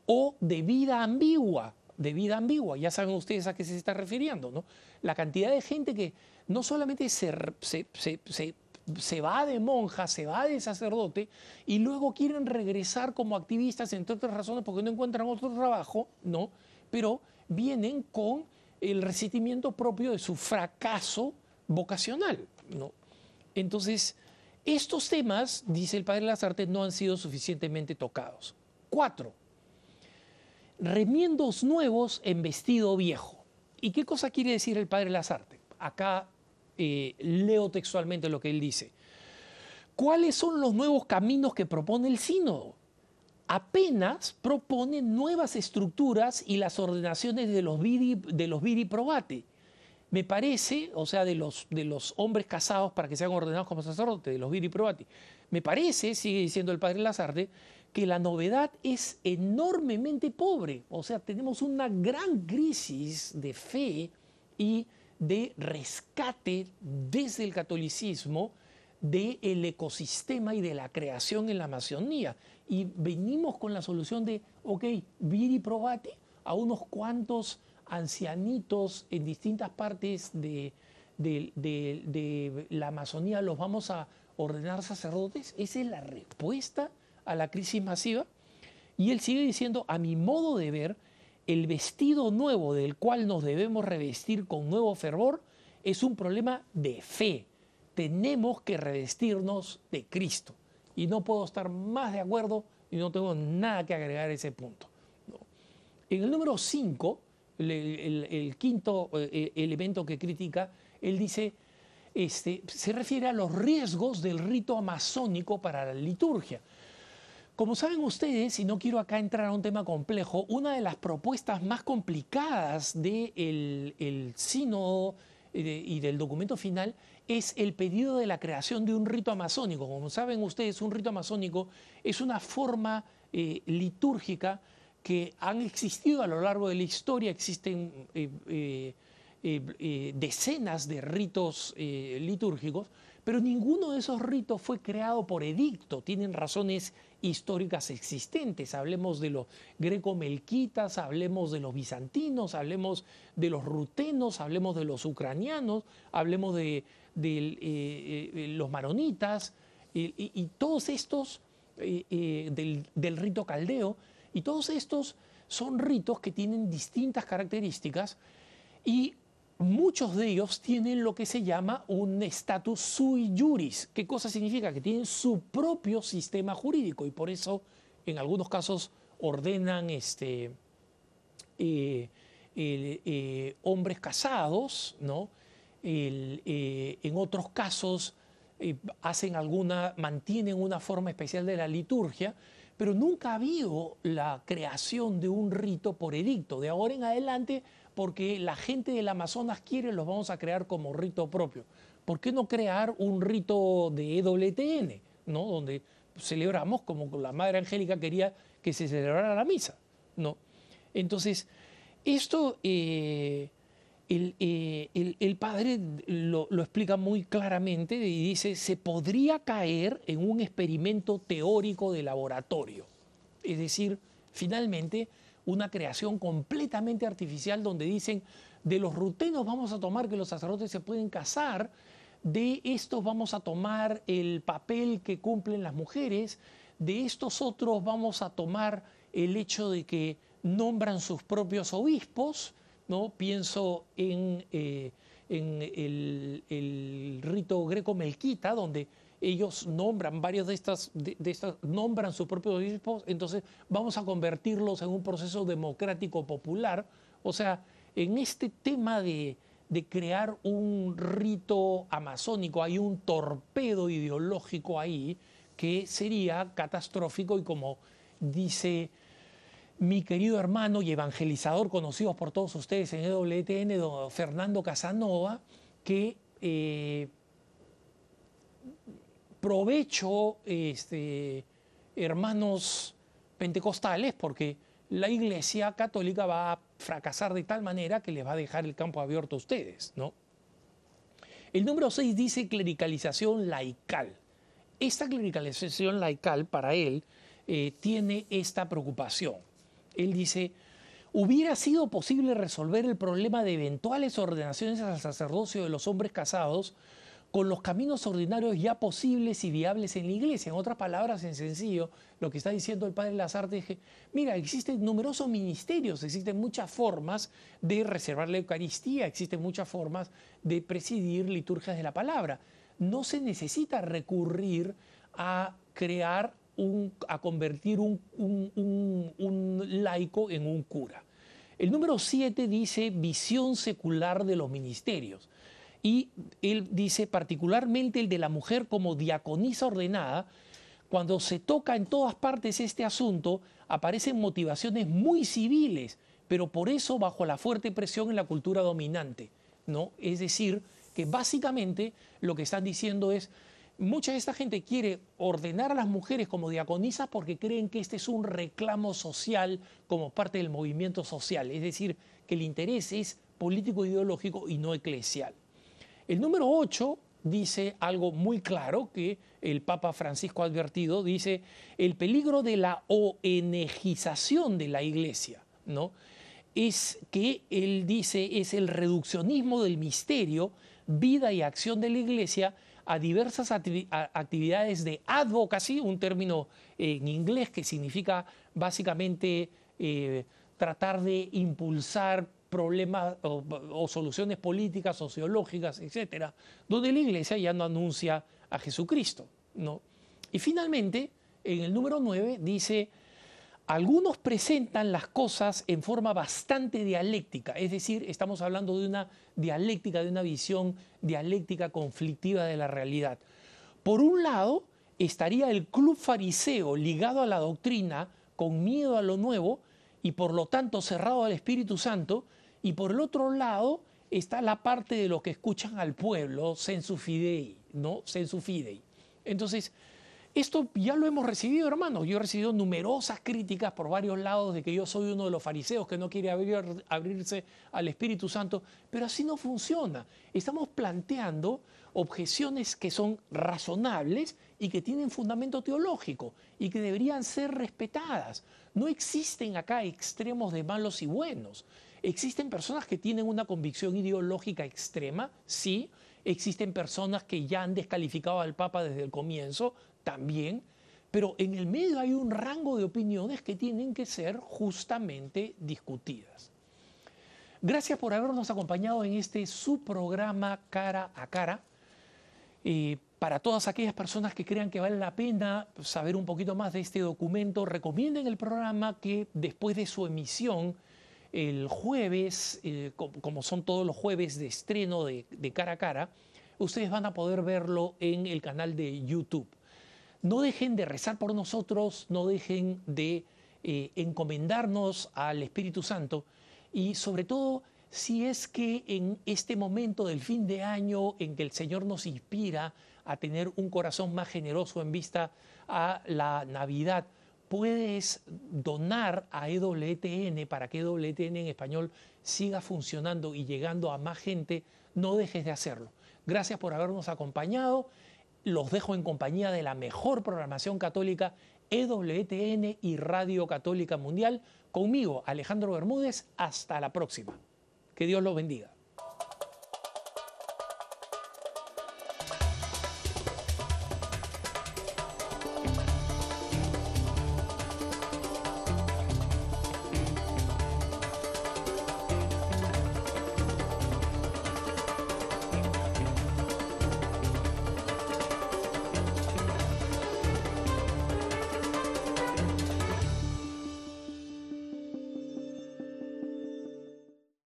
o de vida ambigua, de vida ambigua, ya saben ustedes a qué se está refiriendo, ¿no? La cantidad de gente que no solamente se, va de monja, se va de sacerdote y luego quieren regresar como activistas, entre otras razones porque no encuentran otro trabajo, ¿no? Pero vienen con el resentimiento propio de su fracaso vocacional, ¿no? Entonces, estos temas, dice el padre Lazarte, no han sido suficientemente tocados. Cuatro, remiendos nuevos en vestido viejo. ¿Y qué cosa quiere decir el padre Lazarte? Acá eh, leo textualmente lo que él dice. ¿Cuáles son los nuevos caminos que propone el sínodo? Apenas propone nuevas estructuras y las ordenaciones de los viri, de los viri me parece, o sea, de los, de los hombres casados para que sean ordenados como sacerdotes, de los viri probati, me parece, sigue diciendo el padre Lazarde, que la novedad es enormemente pobre. O sea, tenemos una gran crisis de fe y de rescate desde el catolicismo del ecosistema y de la creación en la Amazonía. Y venimos con la solución de, ok, viri probati a unos cuantos ancianitos en distintas partes de, la Amazonía los vamos a ordenar sacerdotes? ¿Esa es la respuesta a la crisis masiva? Y él sigue diciendo, a mi modo de ver, el vestido nuevo del cual nos debemos revestir con nuevo fervor es un problema de fe. Tenemos que revestirnos de Cristo. Y no puedo estar más de acuerdo y no tengo nada que agregar a ese punto. En el número 5, el, quinto eh, eh, elemento que critica, él dice, este, se refiere a los riesgos del rito amazónico para la liturgia. Como saben ustedes, y no quiero acá entrar a un tema complejo, una de las propuestas más complicadas del de el sínodo eh, y del documento final es el pedido de la creación de un rito amazónico. Como saben ustedes, un rito amazónico es una forma litúrgica que han existido a lo largo de la historia, existen eh, eh, eh, decenas de ritos litúrgicos, pero ninguno de esos ritos fue creado por edicto, tienen razones históricas existentes. Hablemos de los greco-melquitas, hablemos de los bizantinos, hablemos de los rutenos, hablemos de los ucranianos, hablemos de, los maronitas y, todos estos del rito caldeo y todos estos son ritos que tienen distintas características y muchos de ellos tienen lo que se llama un estatus sui juris. ¿Qué cosa significa? Que tienen su propio sistema jurídico y por eso en algunos casos ordenan este, eh, eh, hombres casados, ¿no? Eh, en otros casos hacen alguna, mantienen una forma especial de la liturgia pero nunca ha habido la creación de un rito por edicto. De ahora en adelante, porque la gente del Amazonas quiere, los vamos a crear como rito propio. ¿Por qué no crear un rito de EWTN, ¿no? donde celebramos como la Madre Angélica quería que se celebrara la misa? ¿no? Entonces, esto eh, eh, el, padre lo, explica muy claramente y dice, se podría caer en un experimento teórico de laboratorio. Es decir, finalmente, una creación completamente artificial donde dicen, de los rutenos vamos a tomar que los sacerdotes se pueden casar, de estos vamos a tomar el papel que cumplen las mujeres, de estos otros vamos a tomar el hecho de que nombran sus propios obispos, ¿no? Pienso en, eh, en el, rito greco-melquita, donde ellos nombran varios de estas, de, estas, nombran sus propios obispos, entonces vamos a convertirlos en un proceso democrático popular. O sea, en este tema de, de crear un rito amazónico, hay un torpedo ideológico ahí que sería catastrófico y como dice mi querido hermano y evangelizador conocido por todos ustedes en EWTN, don Fernando Casanova, que eh, provecho, este, hermanos pentecostales, porque la Iglesia Católica va a fracasar de tal manera que les va a dejar el campo abierto a ustedes, ¿no? El número 6 dice clericalización laical. Esta clericalización laical para él eh, tiene esta preocupación. Él dice, hubiera sido posible resolver el problema de eventuales ordenaciones al sacerdocio de los hombres casados con los caminos ordinarios ya posibles y viables en la iglesia. En otras palabras, en sencillo, lo que está diciendo el padre Lazarte es que, mira, existen numerosos ministerios, existen muchas formas de reservar la Eucaristía, existen muchas formas de presidir liturgias de la palabra. No se necesita recurrir a crear a convertir un, laico en un cura. El número 7 dice visión secular de los ministerios. Y él dice particularmente el de la mujer como diaconisa ordenada. Cuando se toca en todas partes este asunto, aparecen motivaciones muy civiles, pero por eso bajo la fuerte presión en la cultura dominante. ¿no? Es decir, que básicamente lo que están diciendo es, mucha de esta gente quiere ordenar a las mujeres como diaconisas porque creen que este es un reclamo social como parte del movimiento social, es decir, que el interés es político ideológico y no eclesial. El número 8 dice algo muy claro que el Papa Francisco ha advertido, dice el peligro de la ONGización de la Iglesia, ¿no? Es que él dice es el reduccionismo del misterio, vida y acción de la Iglesia a diversas actividades de advocacy, un término en inglés que significa básicamente eh, tratar de impulsar problemas o, soluciones políticas, sociológicas, etcétera, donde la iglesia ya no anuncia a Jesucristo. ¿no? Y finalmente, en el número 9 dice algunos presentan las cosas en forma bastante dialéctica, es decir, estamos hablando de una dialéctica, de una visión dialéctica conflictiva de la realidad. Por un lado, estaría el club fariseo ligado a la doctrina, con miedo a lo nuevo y por lo tanto cerrado al Espíritu Santo, y por el otro lado está la parte de los que escuchan al pueblo, sensu fidei, ¿no? Sensu fidei. Entonces, esto ya lo hemos recibido, hermanos. Yo he recibido numerosas críticas por varios lados de que yo soy uno de los fariseos que no quiere abrirse al Espíritu Santo, pero así no funciona. Estamos planteando objeciones que son razonables y que tienen fundamento teológico y que deberían ser respetadas. No existen acá extremos de malos y buenos. Existen personas que tienen una convicción ideológica extrema, sí. Existen personas que ya han descalificado al Papa desde el comienzo, también, pero en el medio hay un rango de opiniones que tienen que ser justamente discutidas. Gracias por habernos acompañado en este su programa Cara a Cara. Eh, para todas aquellas personas que crean que vale la pena saber un poquito más de este documento, recomienden el programa que después de su emisión, el jueves, eh, como son todos los jueves de estreno de cara a cara, ustedes van a poder verlo en el canal de YouTube no dejen de rezar por nosotros, no dejen de eh, encomendarnos al Espíritu Santo y sobre todo si es que en este momento del fin de año en que el Señor nos inspira a tener un corazón más generoso en vista a la Navidad, puedes donar a EWTN para que EWTN en español siga funcionando y llegando a más gente, no dejes de hacerlo. Gracias por habernos acompañado los dejo en compañía de la mejor programación católica, EWTN y Radio Católica Mundial. Conmigo, Alejandro Bermúdez. Hasta la próxima. Que Dios los bendiga.